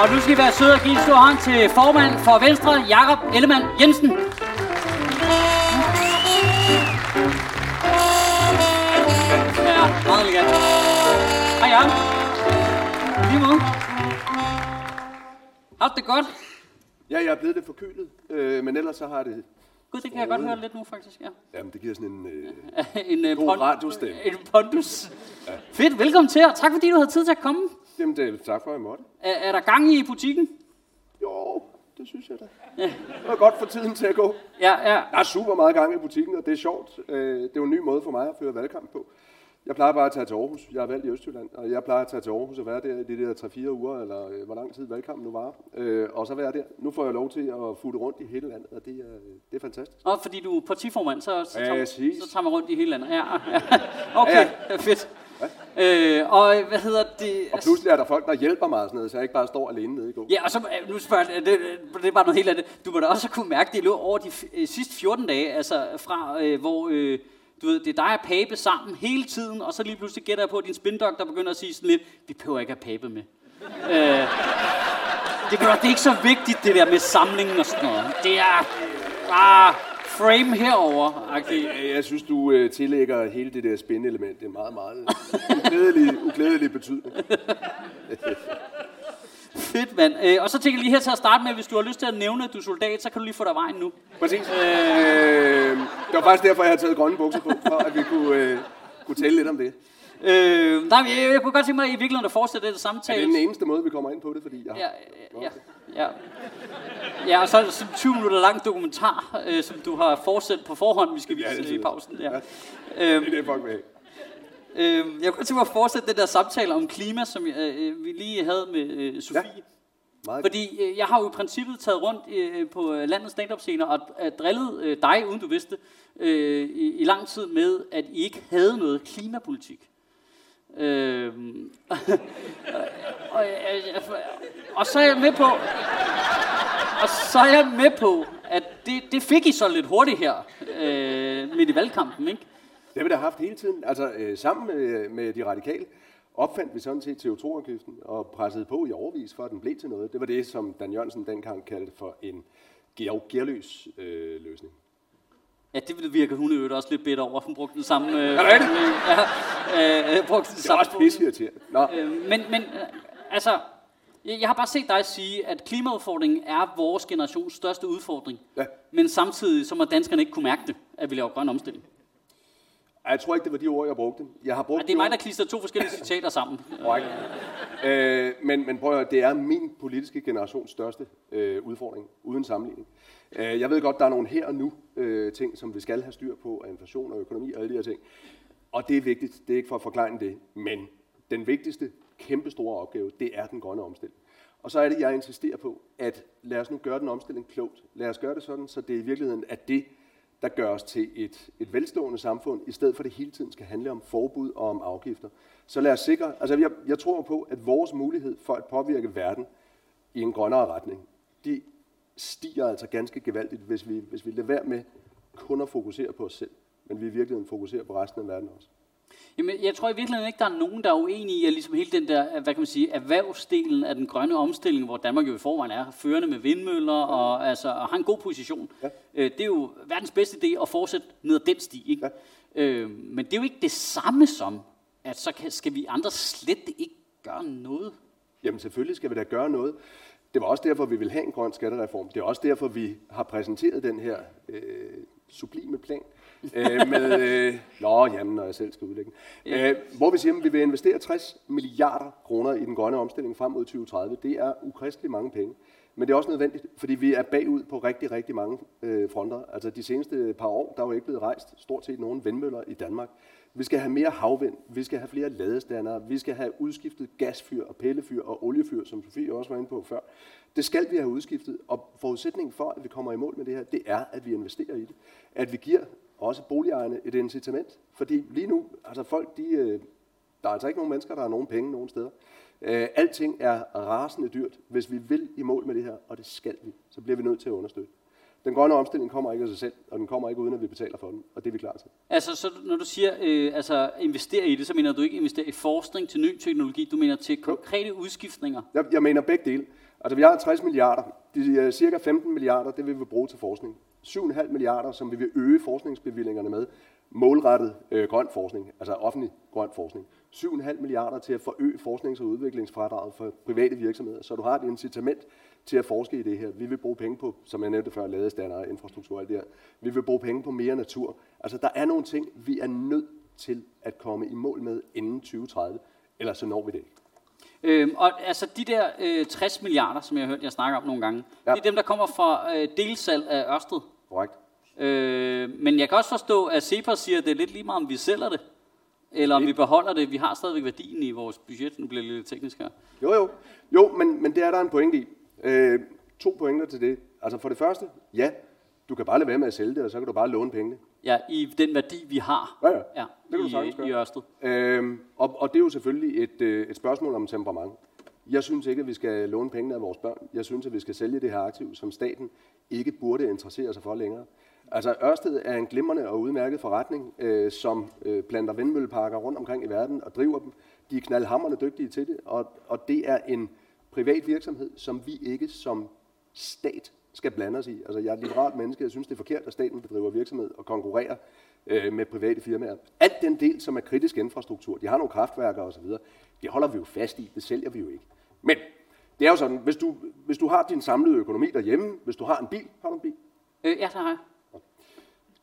Og nu skal vi være søde og give en stor hånd til formand for Venstre, Jakob Ellemann Jensen. Ja, meget elegant. Hej Jakob. Lige måde. Har det godt? Ja, jeg er blevet lidt forkølet, øh, men ellers så har det... Gud, det kan jeg godt høre lidt nu, faktisk. Ja. Jamen, det giver sådan en... Øh, en uh, God radiostemme. En pondus. Ja. Fedt, velkommen til, og tak fordi du havde tid til at komme. Jamen, det er tak for, jeg måtte. Er, er der gang i butikken? Jo, det synes jeg da. Ja. Det var godt for tiden til at gå. Ja, ja. Der er super meget gang i butikken, og det er sjovt. Øh, det er jo en ny måde for mig at føre valgkamp på. Jeg plejer bare at tage til Aarhus. Jeg er valgt i Østjylland, og jeg plejer at tage til Aarhus og være der i de der 3-4 uger, eller øh, hvor lang tid valgkampen nu var. Øh, og så være der. Nu får jeg lov til at futte rundt i hele landet, og det er, det er fantastisk. Og fordi du er partiformand, så, så, tager, Præcis. så tager man rundt i hele landet. Ja, ja. Okay, Ja, ja. fedt. Øh, og hvad hedder det? Og pludselig er der folk, der hjælper mig og sådan noget, så jeg ikke bare står alene nede i går. Ja, og så øh, nu spørger jeg, det, det er bare noget helt andet. Du må da også kunne mærke det i løbet over de øh, sidste 14 dage, altså fra øh, hvor øh, du ved, det er dig og Pape sammen hele tiden, og så lige pludselig gætter jeg på, at din spindoktor begynder at sige sådan lidt, vi behøver ikke have Pape med. øh, det, det er ikke så vigtigt, det der med samlingen og sådan noget. Det er bare frame herover. Okay. Jeg, jeg synes, du øh, tillægger hele det der spændelement en meget, meget uklædelig, uklædelig betydning. Fedt, mand. Øh, og så tænker jeg lige her til at starte med, hvis du har lyst til at nævne, at du er soldat, så kan du lige få dig vejen nu. Præcis. Øh, det var faktisk derfor, jeg havde taget grønne bukser på, for at vi kunne, øh, kunne tale lidt om det. Øh, nej, jeg, jeg kunne godt tænke mig i virkeligheden at fortsætte den Er samtale. det den eneste måde, vi kommer ind på det? Fordi jeg... Ja, ja, ja. Ja, og så er det sådan en 20 minutter lang dokumentar, øh, som du har fortsat på forhånd, vi skal vise ja, i er pausen. Ja. Ja. Øhm, Det er det, folk vil have. øh, jeg kunne godt tænke mig at fortsætte den der samtale om klima, som jeg, øh, vi lige havde med øh, Sofie. Ja. Meget Fordi øh, jeg har jo i princippet taget rundt øh, på øh, landets stand-up scener og øh, drillet øh, dig, uden du vidste, øh, i, i lang tid med, at I ikke havde noget klimapolitik. Øh, og, og, øh, øh, øh og så er jeg med på, og så er jeg med på, at det, det fik I så lidt hurtigt her øh, midt i valgkampen, ikke? Det har vi da haft hele tiden. Altså, øh, sammen med, med de radikale opfandt vi sådan set CO2-afgiften og pressede på i overvis for, at den blev til noget. Det var det, som Dan Jørgensen dengang kaldte for en Georg øh, løsning. Ja, det virker hun øvrigt også lidt bitter over. Hun brugte den samme... Øh, Er det rigtigt? Ja, øh, brugte den Det er samme også pisseirriterende. Nå, Øh, men, men øh, altså, jeg, jeg har bare set dig sige, at klimaudfordringen er vores generations største udfordring. Ja. Men samtidig så må danskerne ikke kunne mærke det, at vi laver grøn omstilling. Ej, jeg tror ikke, det var de ord, jeg brugte. Jeg har brugt Og det er de mig, ord- der klister to forskellige citater sammen. Korrekt. Øh, men, men prøv at høre, det er min politiske generations største øh, udfordring, uden sammenligning. Øh, jeg ved godt, der er nogle her og nu øh, ting, som vi skal have styr på, af inflation og økonomi og alle de her ting. Og det er vigtigt, det er ikke for at forklare det, men den vigtigste, kæmpe store opgave, det er den grønne omstilling. Og så er det, jeg insisterer på, at lad os nu gøre den omstilling klogt. Lad os gøre det sådan, så det i virkeligheden er det, der gør os til et, et velstående samfund, i stedet for at det hele tiden skal handle om forbud og om afgifter. Så lad os sikre, altså jeg, jeg tror på, at vores mulighed for at påvirke verden i en grønnere retning, de stiger altså ganske gevaldigt, hvis vi, hvis vi lader være med kun at fokusere på os selv, men vi i virkeligheden fokuserer på resten af verden også. Jamen, jeg tror i virkeligheden ikke, der er nogen, der er uenige i, at ligesom hele den der, hvad kan man sige, erhvervsdelen af den grønne omstilling, hvor Danmark jo i forvejen er førende med vindmøller og, altså, og har en god position. Ja. Øh, det er jo verdens bedste idé at fortsætte ned ad den sti. Ikke? Ja. Øh, men det er jo ikke det samme som, at så kan, skal vi andre slet ikke gøre noget. Jamen selvfølgelig skal vi da gøre noget. Det var også derfor, vi vil have en grøn skattereform. Det er også derfor, vi har præsenteret den her øh, sublime plan. Øh, med, øh, nå, jamen, når jeg selv skal udlægge den. Øh, hvor vi siger, at vi vil investere 60 milliarder kroner i den grønne omstilling frem mod 2030. Det er ukristeligt mange penge. Men det er også nødvendigt, fordi vi er bagud på rigtig, rigtig mange øh, fronter. Altså de seneste par år, der er jo ikke blevet rejst stort set nogen vindmøller i Danmark. Vi skal have mere havvind, vi skal have flere ladestandere, vi skal have udskiftet gasfyr og pillefyr og oliefyr, som Sofie også var inde på før. Det skal vi have udskiftet, og forudsætningen for, at vi kommer i mål med det her, det er, at vi investerer i det. At vi giver også boligejerne et incitament. Fordi lige nu, altså folk, de, øh, der er altså ikke nogen mennesker, der har nogen penge nogen steder. Øh, alting er rasende dyrt. Hvis vi vil i mål med det her, og det skal vi, så bliver vi nødt til at understøtte. Den grønne omstilling kommer ikke af sig selv, og den kommer ikke uden, at vi betaler for den, og det er vi klar til. Altså, så når du siger, øh, altså investere i det, så mener du ikke investere i forskning til ny teknologi, du mener til konkrete udskiftninger? Jeg, jeg mener begge dele. Altså, vi har 60 milliarder. De uh, cirka 15 milliarder, det vil vi bruge til forskning. 7,5 milliarder, som vi vil øge forskningsbevillingerne med, målrettet øh, grøn forskning, altså offentlig grøn forskning. 7,5 milliarder til at forøge forsknings- og udviklingsfradraget for private virksomheder, så du har et incitament til at forske i det her. Vi vil bruge penge på, som jeg nævnte før, ladestander, infrastruktur og alt det her. Vi vil bruge penge på mere natur. Altså, der er nogle ting, vi er nødt til at komme i mål med inden 2030, ellers så når vi det ikke. Øhm, og altså de der øh, 60 milliarder, som jeg har hørt jer snakke om nogle gange, ja. det er dem, der kommer fra øh, delsalg af Ørsted. Korrekt. Øh, men jeg kan også forstå, at Cepos siger, at det er lidt lige meget, om vi sælger det, eller om vi beholder det. Vi har stadigvæk værdien i vores budget. Nu bliver det lidt teknisk her. Jo, jo. Jo, men, men det er der en pointe i. Øh, to pointer til det. Altså for det første, ja, du kan bare lade være med at sælge det, og så kan du bare låne pengene. Ja, i den værdi, vi har Ja, ja. ja, Det kan du i, sagtens gøre. i Ørsted. Øhm, og, og det er jo selvfølgelig et, øh, et spørgsmål om temperament. Jeg synes ikke, at vi skal låne pengene af vores børn. Jeg synes, at vi skal sælge det her aktiv, som staten ikke burde interessere sig for længere. Altså Ørsted er en glimrende og udmærket forretning, øh, som øh, planter vindmølleparker rundt omkring i verden og driver dem. De er knaldhammerne dygtige til det, og, og det er en privat virksomhed, som vi ikke som stat skal blande os i. Altså jeg er et liberalt menneske, jeg synes, det er forkert, at staten bedriver virksomhed og konkurrerer øh, med private firmaer. Alt den del, som er kritisk infrastruktur, de har nogle kraftværker osv., det holder vi jo fast i, det sælger vi jo ikke. Men det er jo sådan, hvis du, hvis du har din samlede økonomi derhjemme, hvis du har en bil, har du en bil? Øh, ja, der har jeg.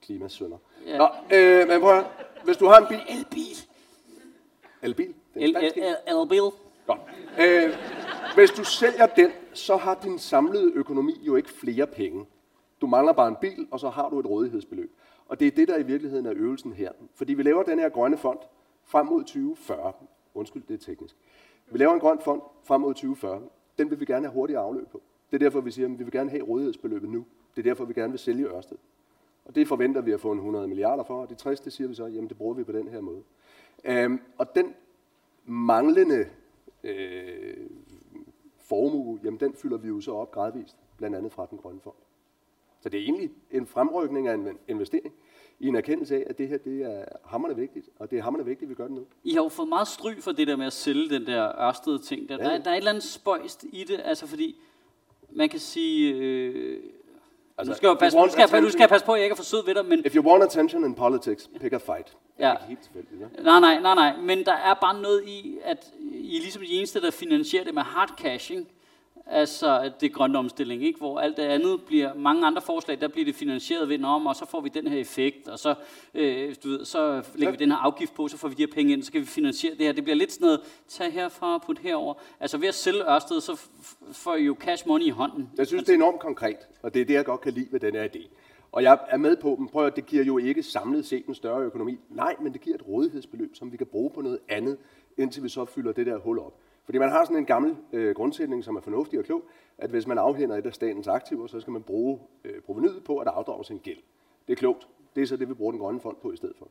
Klimasønder. Ja. Nå, øh, men prøv at, hvis du har en bil, Elbil. elbil, det elbil. Godt. Øh, hvis du sælger den, så har din samlede økonomi jo ikke flere penge. Du mangler bare en bil, og så har du et rådighedsbeløb. Og det er det, der i virkeligheden er øvelsen her. Fordi vi laver den her grønne fond frem mod 2040. Undskyld, det er teknisk. Vi laver en grøn fond frem mod 2040. Den vil vi gerne have hurtigt afløb på. Det er derfor, vi siger, at vi vil gerne have rådighedsbeløbet nu. Det er derfor, vi gerne vil sælge Ørsted. Og det forventer vi at få en 100 milliarder for, og de 60, det siger vi så, jamen det bruger vi på den her måde. Øhm, og den manglende øh, formue, jamen den fylder vi jo så op gradvist, blandt andet fra den grønne fond. Så det er egentlig en fremrykning af en investering i en erkendelse af, at det her det er hammerende vigtigt, og det er hammerende vigtigt, at vi gør det nu. I har jo fået meget stryg for det der med at sælge den der Ørsted-ting. Der, Ja, der, ja. der er et eller andet spøjst i det, altså fordi man kan sige... Øh, altså, nu skal jeg, if passe, nu skal, jeg, nu skal jeg passe på, at jeg ikke er for sød ved dig, men If you want attention in politics, pick a fight. Det er Ja. helt tilfældigt, ja? Nej, nej, nej, nej. Men der er bare noget i, at I er ligesom de eneste, der finansierer det med hard cashing. Altså det grønne omstilling, ikke? hvor alt det andet bliver, mange andre forslag, der bliver det finansieret ved om, og så får vi den her effekt, og så, øh, du ved, så lægger vi den her afgift på, så får vi de her penge ind, så kan vi finansiere det her. Det bliver lidt sådan noget, tag herfra og put herover. Altså ved at sælge Ørsted, så får I jo cash money i hånden. Jeg synes, det er enormt konkret, og det er det, jeg godt kan lide ved den her idé. Og jeg er med på dem. Prøv at det giver jo ikke samlet set en større økonomi. Nej, men det giver et rådighedsbeløb, som vi kan bruge på noget andet, indtil vi så fylder det der hul op. Fordi man har sådan en gammel øh, grundsætning, som er fornuftig og klog, at hvis man afhænder et af statens aktiver, så skal man bruge øh, provenyet på at afdrage sin gæld. Det er klogt. Det er så det, vi bruger den grønne fond på i stedet for.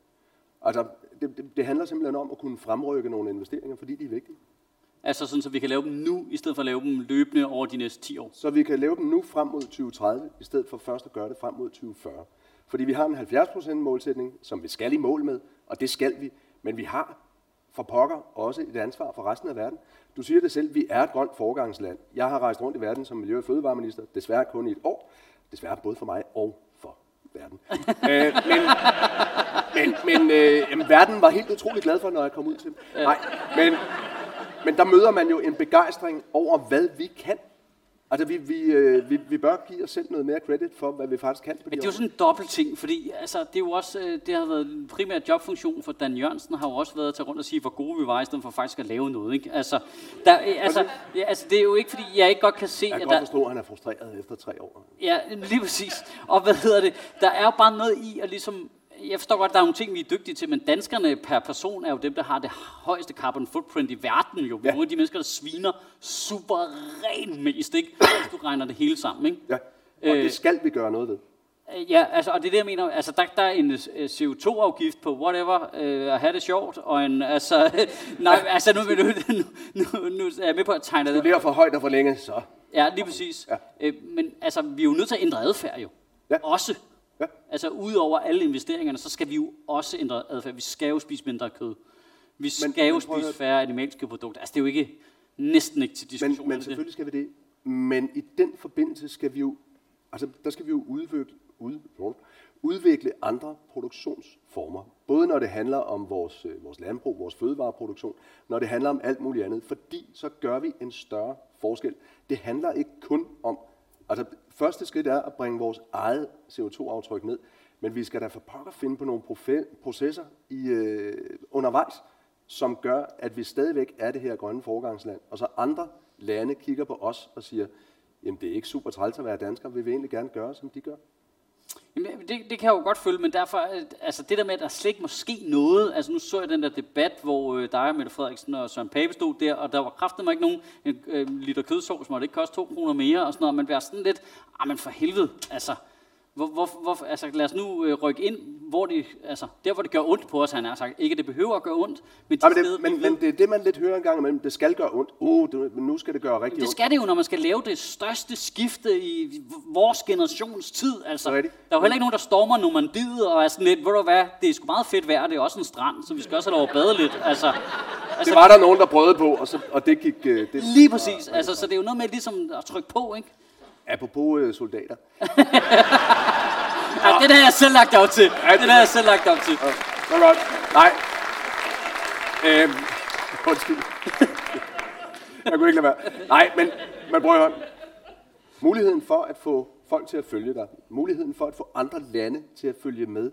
Altså, det, det, det handler simpelthen om at kunne fremrykke nogle investeringer, fordi de er vigtige. Altså sådan, så vi kan lave dem nu, i stedet for at lave dem løbende over de næste 10 år. Så vi kan lave dem nu frem mod 2030, i stedet for først at gøre det frem mod 2040. Fordi vi har en 70% målsætning, som vi skal i mål med, og det skal vi. Men vi har for pokker også et ansvar for resten af verden. Du siger det selv, vi er et grønt foregangsland. Jeg har rejst rundt i verden som miljø- og fødevareminister, desværre kun i et år. Desværre både for mig og for verden. øh, men men, men øh, jamen, verden var helt utrolig glad for, når jeg kom ud til dem. Nej, men, men der møder man jo en begejstring over, hvad vi kan. Altså, vi, vi, øh, vi, vi bør give os selv noget mere credit for, hvad vi faktisk kan på de Men det er jo sådan en dobbelt ting, fordi altså, det er jo også, øh, det har været en primær jobfunktion for Dan Jørgensen, har jo også været at tage rundt og sige, hvor gode vi var, i stedet for faktisk at lave noget. Ikke? Altså, der, øh, altså, ja, altså, det er jo ikke, fordi jeg ikke godt kan se, Jeg at kan der, godt forstå, at han er frustreret efter tre år. Ja, lige præcis. Og hvad hedder det? Der er jo bare noget i at ligesom jeg forstår godt, at der er nogle ting, vi er dygtige til, men danskerne per person er jo dem, der har det højeste carbon footprint i verden. Jo. Ja. Nogle af de mennesker, der sviner suveræn mest, ikke? hvis du regner det hele sammen. Ikke? Ja, og det skal vi gøre noget ved. Øh, Ja, altså, og det er det, jeg mener. Altså, der, der er en øh, CO2-afgift på whatever, øh, at have det sjovt, og en, altså, nej, altså, nu, nu, nu, nu, nu er jeg med på at tegne Du det. bliver for højt og for længe, så. Ja, lige præcis. Ja. Øh, men altså, vi er jo nødt til at ændre adfærd jo. Ja. Også. Ja. Altså, udover alle investeringerne, så skal vi jo også ændre adfærd. Vi skal jo spise mindre kød. Vi skal men jo at spise høre- færre animalske produkter. Altså, det er jo ikke, næsten ikke til diskussion. Men, men er det selvfølgelig skal vi det. Men i den forbindelse skal vi jo, altså der skal vi jo udvikle, ud, udvikle andre produktionsformer. Både når det handler om vores, øh, vores landbrug, vores fødevareproduktion, når det handler om alt muligt andet. Fordi så gør vi en større forskel. Det handler ikke kun om, altså første skridt er at bringe vores eget CO2-aftryk ned. Men vi skal da for pokker finde på nogle processer i, øh, undervejs, som gør, at vi stadigvæk er det her grønne foregangsland. Og så andre lande kigger på os og siger, jamen det er ikke super træls at være dansker, vi vil egentlig gerne gøre, som de gør. Jamen, det, det kan jeg jo godt følge, men derfor, øh, altså det der med, at der slet ikke må ske noget, altså nu så jeg den der debat, hvor øh, dig, Mette Frederiksen og Søren Pape stod der, og der var kraftigt ikke nogen en, øh, liter kødsovs, måtte ikke koste to kroner mere og sådan noget, men bliver sådan lidt, ah, men for helvede, altså, hvor, hvor, hvor, altså lad os nu øh, rykke ind, hvor de, altså, der hvor det gør ondt på os, han har sagt, ikke at det behøver at gøre ondt, men de Ja, men, steder, det, vi men, men det er det, man lidt hører en gang imellem. Det skal gøre ondt. Uh, det, men nu skal det gøre rigtig Det ondt. skal det jo, når man skal lave det største skifte i vores generations tid. Altså, Det er der er jo heller ikke nogen, der stormer Normandiet og er sådan lidt, ved du hvad, det er sgu meget fedt vejr, det er også en strand, så vi skal også have lov at bade lidt. Altså, altså Det var der nogen, der prøvede på, og, så, og det gik... øh, Det, Lige præcis. Altså, så det er jo noget med ligesom at trykke på, ikke? Apropos øh, soldater. Ja, det har jeg selv lagt op til. Det har jeg selv lagt op til. Så godt. Nej. Øhm, undskyld. Jeg kunne ikke lade være. Nej, men, men prøv at høre. Muligheden for at få folk til at følge dig, muligheden for at få andre lande til at følge med,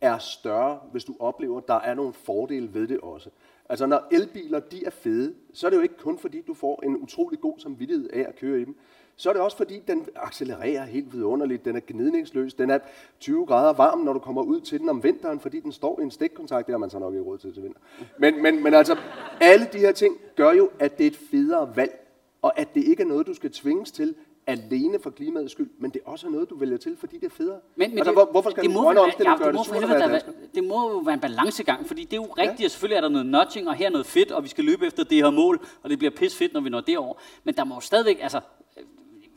er større, hvis du oplever, at der er nogle fordele ved det også. Altså når elbiler de er fede, så er det jo ikke kun fordi, du får en utrolig god samvittighed af at køre i dem. Så er det også fordi, den accelererer helt vidunderligt, den er gnidningsløs, den er 20 grader varm, når du kommer ud til den om vinteren, fordi den står i en stikkontakt, det har man så nok ikke råd til til vinter. Men, men, men altså, alle de her ting gør jo, at det er et federe valg, og at det ikke er noget, du skal tvinges til alene for klimaets skyld, men det er også noget, du vælger til, fordi det er federe. Men, men altså, det, hvor, hvorfor skal det den må grønne være- omstilling ja, gøre det, det surt at være det må jo være en balancegang, fordi det er jo rigtigt, at selvfølgelig er der noget nudging, og her er noget fedt, og vi skal løbe efter det her mål, og det bliver pis fedt, når vi når derover. Men der må jo stadigvæk, altså,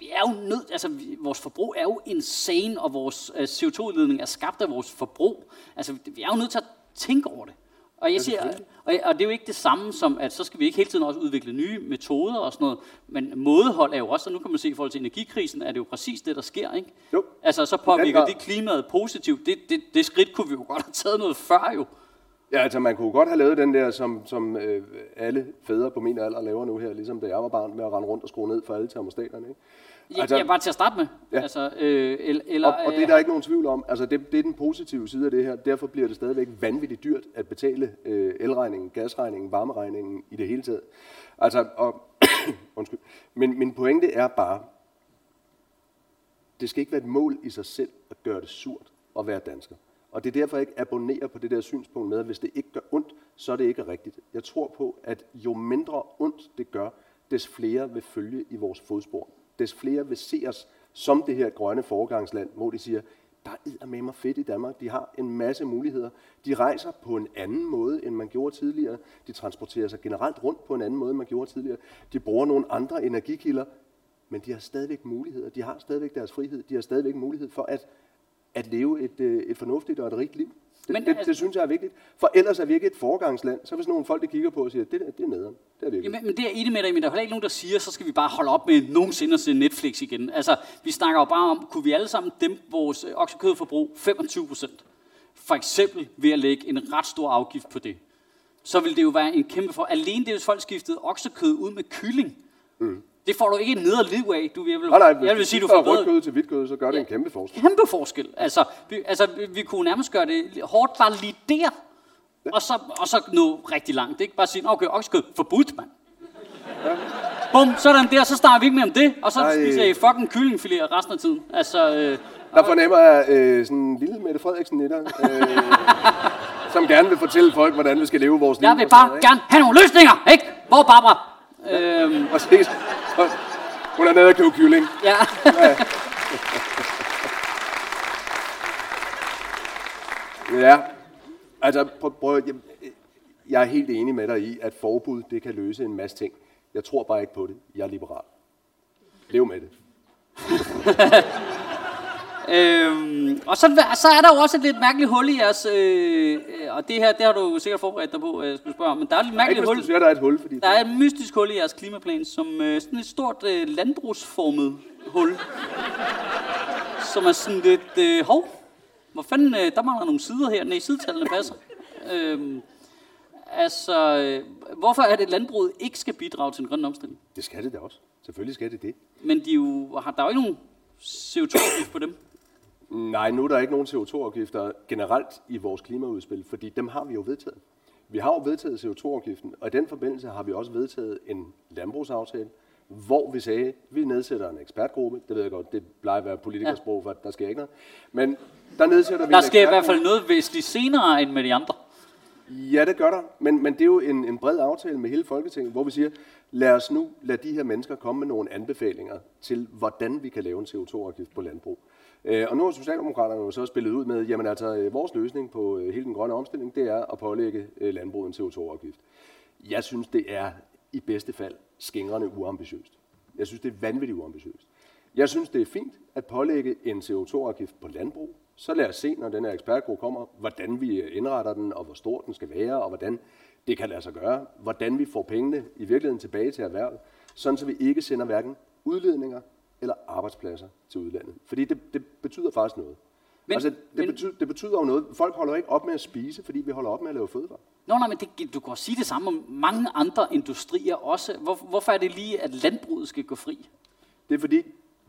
vi er jo nødt, altså vi, vores forbrug er jo insane, og vores øh, CO2-udledning er skabt af vores forbrug. Altså, vi er jo nødt til at tænke over det. Og, jeg siger, og, og det er jo ikke det samme som, at så skal vi ikke hele tiden også udvikle nye metoder og sådan noget, men mådehold er jo også, og nu kan man se i forhold til energikrisen, er det jo præcis det, der sker, ikke? Jo. Altså, så påvirker det klimaet positivt. Det, det, det skridt kunne vi jo godt have taget noget før jo. Ja, altså man kunne godt have lavet den der, som, som øh, alle fædre på min alder laver nu her, ligesom da jeg var barn, med at rende rundt og skrue ned for alle termostaterne. Ikke? Altså, ja, bare til at starte med. Ja. Altså, øh, eller, Og, og det er der ikke nogen tvivl om. Altså det, det er den positive side af det her. Derfor bliver det stadigvæk vanvittigt dyrt at betale øh, elregningen, gasregningen, varmeregningen i det hele taget. Altså, og, undskyld. Men min pointe er bare, det skal ikke være et mål i sig selv at gøre det surt at være dansker. Og det er derfor, jeg ikke abonnerer på det der synspunkt med, at hvis det ikke gør ondt, så er det ikke rigtigt. Jeg tror på, at jo mindre ondt det gør, des flere vil følge i vores fodspor. Des flere vil se os som det her grønne foregangsland, hvor de siger, der er med mig fedt i Danmark. De har en masse muligheder. De rejser på en anden måde, end man gjorde tidligere. De transporterer sig generelt rundt på en anden måde, end man gjorde tidligere. De bruger nogle andre energikilder, men de har stadigvæk muligheder. De har stadigvæk deres frihed. De har stadigvæk mulighed for at, at leve et, øh, et fornuftigt og et rigt liv. Det, Men det, altså- det synes jeg er vigtigt. For ellers er vi ikke et foregangsland. Så hvis nogle folk, der kigger på og siger, det, det er nederen. Det er virkelig. Jamen, men det er enig med dig, men der er ikke nogen, der siger, så skal vi bare holde op med nogensinde at se Netflix igen. Altså, vi snakker jo bare om, kunne vi alle sammen dæmpe vores øh, oksekødforbrug 25 procent? For eksempel ved at lægge en ret stor afgift på det. Så vil det jo være en kæmpe for... Alene det, hvis folk skiftede oksekød ud med kylling, mm. Det får du ikke ned og liv af. Du, jeg vil, Nej, nej, jeg vil sige, du får rødt kød til hvidt kød, så gør det Ja. en kæmpe forskel. kæmpe forskel. Altså vi, altså, vi, kunne nærmest gøre det hårdt bare lige der, og så, og så nå rigtig langt. Ikke bare sige, okay, oksekød, forbudt, mand. Bum, sådan der, så snakker vi ikke mere om det, og så Ej. spiser jeg fucking kyllingfilet resten af tiden. Altså, øh, Der fornemmer jeg øh, sådan en lille Mette Frederiksen i dig, øh, som gerne vil fortælle folk, hvordan vi skal leve vores liv. jeg vil sådan bare ikke? gerne have nogle løsninger, ikke? Hvor Barbara? Øhm, Præcis. Så Hun er nede og købe kylling. ja. Ja, altså prøv, prøv, jeg, jeg er helt enig med dig i, at forbud det kan løse en masse ting. Jeg tror bare ikke på det. Jeg er liberal. Lev med det. Øhm, og så, så er der jo også et lidt mærkeligt hul i jeres, øh, øh, og det her, det har du sikkert forberedt dig på, øh, skulle spørge om, men der er et lidt mærkeligt hul. der er et hul, fordi Der er et mystisk hul i jeres klimaplan, som øh, sådan et stort øh, landbrugsformet hul. som er sådan lidt, øh, hov, hvor fanden, øh, der mangler nogle sider her, nej, sidetallene passer. Øhm, altså, øh, hvorfor er det, at landbruget ikke skal bidrage til en grøn omstilling? det skal det da også. Selvfølgelig skal det det. Men de jo, har, der er jo ikke nogen CO2-afgift på dem. Nej, nu er der ikke nogen CO2-afgifter generelt i vores klimaudspil, fordi dem har vi jo vedtaget. Vi har jo vedtaget CO2-afgiften, og i den forbindelse har vi også vedtaget en landbrugsaftale, hvor vi sagde, at vi nedsætter en ekspertgruppe. Det ved jeg godt, det plejer at være politikersprog, for der sker ikke noget. Men der nedsætter vi Der sker i hvert fald noget væsentligt senere end med de andre. Ja, det gør der. Men, men det er jo en, en bred aftale med hele Folketinget, hvor vi siger, lad os nu lade de her mennesker komme med nogle anbefalinger til, hvordan vi kan lave en CO2-afgift på landbrug. Øh, og nu har Socialdemokraterne jo så spillet ud med, jamen altså, øh, vores løsning på øh, hele den grønne omstilling, det er at pålægge øh, landbruget en CO2-afgift. Jeg synes, det er i bedste fald skingrende uambitiøst. Jeg synes, det er vanvittigt uambitiøst. Jeg synes, det er fint at pålægge en CO2-afgift på landbrug. Så lad os se, når den her ekspertgruppe kommer, hvordan vi indretter den, og hvor stor den skal være, og hvordan det kan lade sig gøre. Hvordan vi får pengene i virkeligheden tilbage til erhvervet, sådan så vi ikke sender hverken udledninger eller arbejdspladser til udlandet. Fordi det, det betyder faktisk noget. Men- altså, det, men- betyder, det betyder jo noget. Folk holder ikke op med at spise, fordi vi holder op med at lave fødevarer. Nå, nej, men det, du kan også sige det samme om mange andre industrier også. Hvor, hvorfor er det lige, at landbruget skal gå fri? Det er fordi,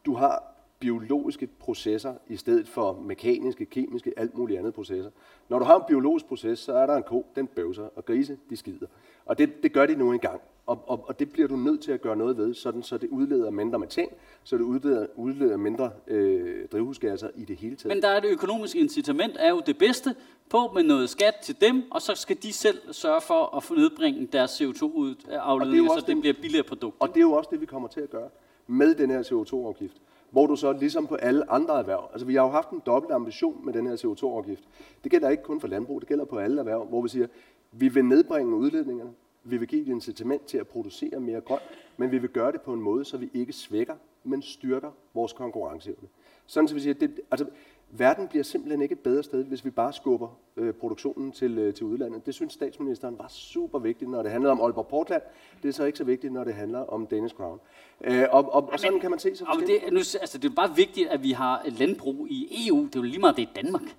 du har biologiske processer i stedet for mekaniske, kemiske, alt muligt andet processer. Når du har en biologisk proces, så er der en ko, den bøvser, og grise, de skider. Og det, det gør de nu engang. Og, og, og det bliver du nødt til at gøre noget ved, sådan, så det udleder mindre metan, så det udleder, udleder mindre øh, drivhusgasser i det hele taget. Men der er det økonomiske incitament, er jo det bedste, på med noget skat til dem, og så skal de selv sørge for at få nedbringe deres CO2-afledninger, så også det det- bliver billigere produkt. Og det er jo også det, vi kommer til at gøre med den her CO2-afgift. Hvor du så ligesom på alle andre erhverv, altså vi har jo haft en dobbelt ambition med den her CO2-afgift. Det gælder ikke kun for landbrug, det gælder på alle erhverv, hvor vi siger, vi vil nedbringe udledningerne, vi vil give et incitament til at producere mere grønt, men vi vil gøre det på en måde, så vi ikke svækker, men styrker vores konkurrenceevne. Sådan så vi siger, det, altså, verden bliver simpelthen ikke et bedre sted, hvis vi bare skubber øh, produktionen til, øh, til udlandet. Det synes statsministeren var super vigtigt, når det handlede om Aalborg Portland. Det er så ikke så vigtigt, når det handler om Danish Crown. Øh, og, og, og sådan kan man se sig det, nu, altså, det er bare vigtigt, at vi har landbrug i EU. Det er jo lige meget, det er Danmark.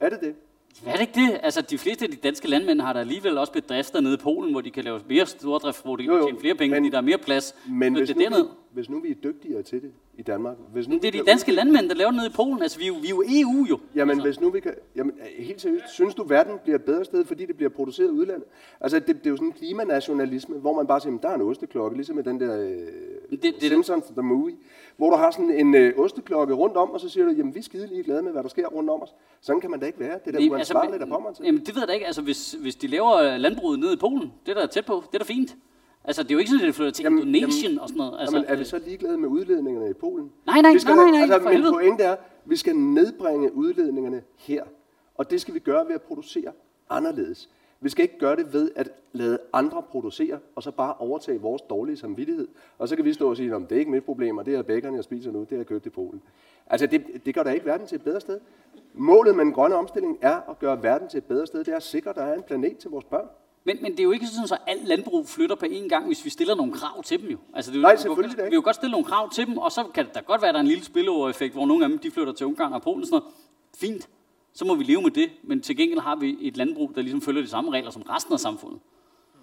Er det det? Er det ikke det? Altså, de fleste af de danske landmænd har der alligevel også bedrifter nede i Polen, hvor de kan lave mere stordrift, hvor de Jo, kan tjene flere penge, men- fordi der er mere plads. Men hvis det nu, er derned. vi, hvis nu vi er dygtigere til det i Danmark, hvis nu Men det er de danske landmænd, der laver nede i Polen. Altså, vi er jo, vi er jo EU jo. Jamen, altså. hvis nu vi kan... Jamen, helt seriøst, synes du, verden bliver et bedre sted, fordi det bliver produceret i udlandet? Altså, det, det er jo sådan en klimanationalisme, hvor man bare siger, "Men der er en osteklokke, ligesom i den der øh, det- det- Simpsons The Movie, hvor du har sådan en øh, osteklokke rundt om, og så siger du, jamen, vi er skide lige glade med, hvad der sker rundt om os. Sådan kan man da ikke være. Det er da uansvarligt, altså, der kommer til. Jamen, det ved jeg da ikke. Altså, hvis, hvis de laver øh, landbruget nede i Polen, det er da tæt på, det er da fint. Altså, det er jo ikke sådan, at det flytter til Jamen, Indonesien jamen, og sådan noget. Altså, Jamen, er vi så ligeglade med udledningerne i Polen? Nej, nej, Vi skal nej, nej, nej, altså, min helvede. pointe er, at vi skal nedbringe udledningerne her. Og det skal vi gøre ved at producere anderledes. Vi skal ikke gøre det ved at lade andre producere, og så bare overtage vores dårlige samvittighed. Og så kan vi stå og sige, at det er ikke mit problem, og det er bacon, jeg spiser nu, det har jeg købt i Polen. Altså, det, det gør da ikke verden til et bedre sted. Målet med den grønne omstilling er at gøre verden til et bedre sted. Det er at sikre, at der er en planet til vores børn. Men, men det er jo ikke sådan, at alt landbrug flytter på én gang, hvis vi stiller nogle krav til dem jo. Altså, det er jo Nej, vi selvfølgelig ikke. Vi kan jo godt stille nogle krav til dem, og så kan det da godt være, at der er en lille spillover-effekt, hvor nogle af dem de flytter til Ungarn og Polen sådan noget. Fint. Så må vi leve med det, men til gengæld har vi et landbrug, der ligesom følger de samme regler som resten af samfundet.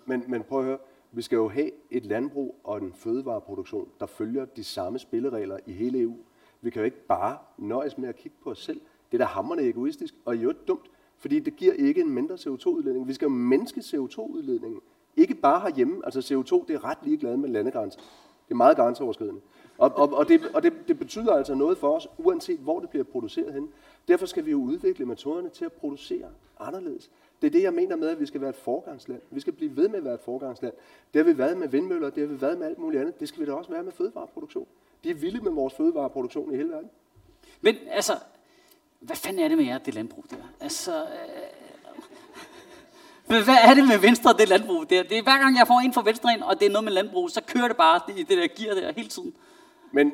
Men, men prøv at høre, vi skal jo have et landbrug og en fødevareproduktion, der følger de samme spilleregler i hele EU. Vi kan jo ikke bare nøjes med at kigge på os selv. Det er da hammerende egoistisk og i øvrigt dumt, fordi det giver ikke en mindre CO2-udledning. Vi skal jo mindske CO2-udledningen Ikke bare herhjemme. Altså CO2, det er ret ligeglad med landegrænser. Det er meget grænseoverskridende. Og, og, og, det, og det, det betyder altså noget for os, uanset hvor det bliver produceret hen. Derfor skal vi jo udvikle metoderne til at producere anderledes. Det er det, jeg mener med, at vi skal være et forgangsland. Vi skal blive ved med at være et forgangsland. Det har vi været med vindmøller, det har vi været med alt muligt andet. Det skal vi da også være med fødevareproduktion. De er vilde med vores fødevareproduktion i hele verden. Men altså, hvad fanden er det med jer, det landbrug der? Altså, øh, men hvad er det med Venstre, det landbrug der? Det er hver gang, jeg får en fra Venstre ind, og det er noget med landbrug, så kører det bare i det der gear der hele tiden. Men,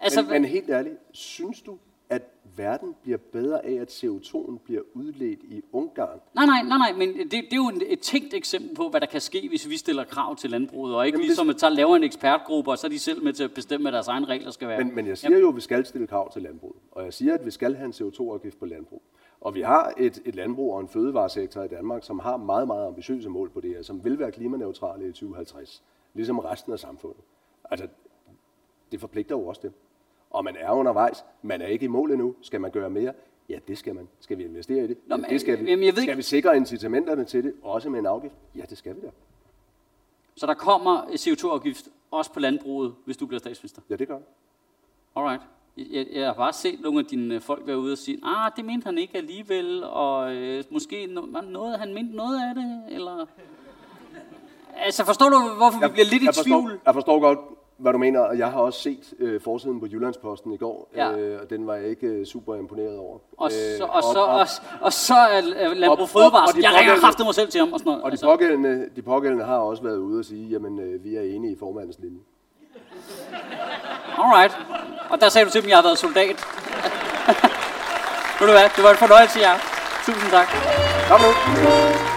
altså, men, men helt ærligt, synes du, at verden bliver bedre af, at CO2'en bliver udledt i Ungarn? Nej, nej, nej, nej, men det, det er jo et tænkt eksempel på, hvad der kan ske, hvis vi stiller krav til landbruget, og ikke Jamen, ligesom at tage, laver en ekspertgruppe, og så er de selv med til at bestemme, hvad deres egne regler skal være. Men, men jeg siger Jamen. jo, at vi skal stille krav til landbruget, og jeg siger, at vi skal have en CO2-afgift på landbrug. Og vi har et, et landbrug og en fødevaresektor i Danmark, som har meget, meget ambitiøse mål på det her, som vil være klimaneutrale i 2050, ligesom resten af samfundet. Altså, det forpligter jo også dem. Og man er undervejs, man er ikke i mål endnu, skal man gøre mere? Ja, det skal man. Skal vi investere i det? Nå, men, det skal vi. Jamen, jeg ved skal vi sikre incitamenterne til det, også med en afgift? Ja, det skal vi da. Så der kommer CO2-afgift også på landbruget, hvis du bliver statsminister? Ja, det gør Alright. Jeg, jeg har bare set nogle af dine folk være ude og sige, ah, det mente han ikke alligevel, og øh, måske noget, han mente noget af det, eller... Altså, forstår du, hvorfor jeg, vi bliver lidt jeg i forstår, tvivl? Jeg forstår godt, hvad du mener, og jeg har også set øh, forsiden på Jyllandsposten i går, ja. øh, og den var jeg ikke øh, super imponeret over. Og så, øh, og, så, og, og, så er Landbrug Fødevare, jeg ringer kraftet mig selv til ham og sådan noget. Og de, altså. pågældende, de pågældende har også været ude og sige, jamen øh, vi er enige i formandens linje. Alright. Og der sagde du til dem, at jeg har været soldat. Ved du hvad, det var en fornøjelse, ja. Tusind tak. Kom nu.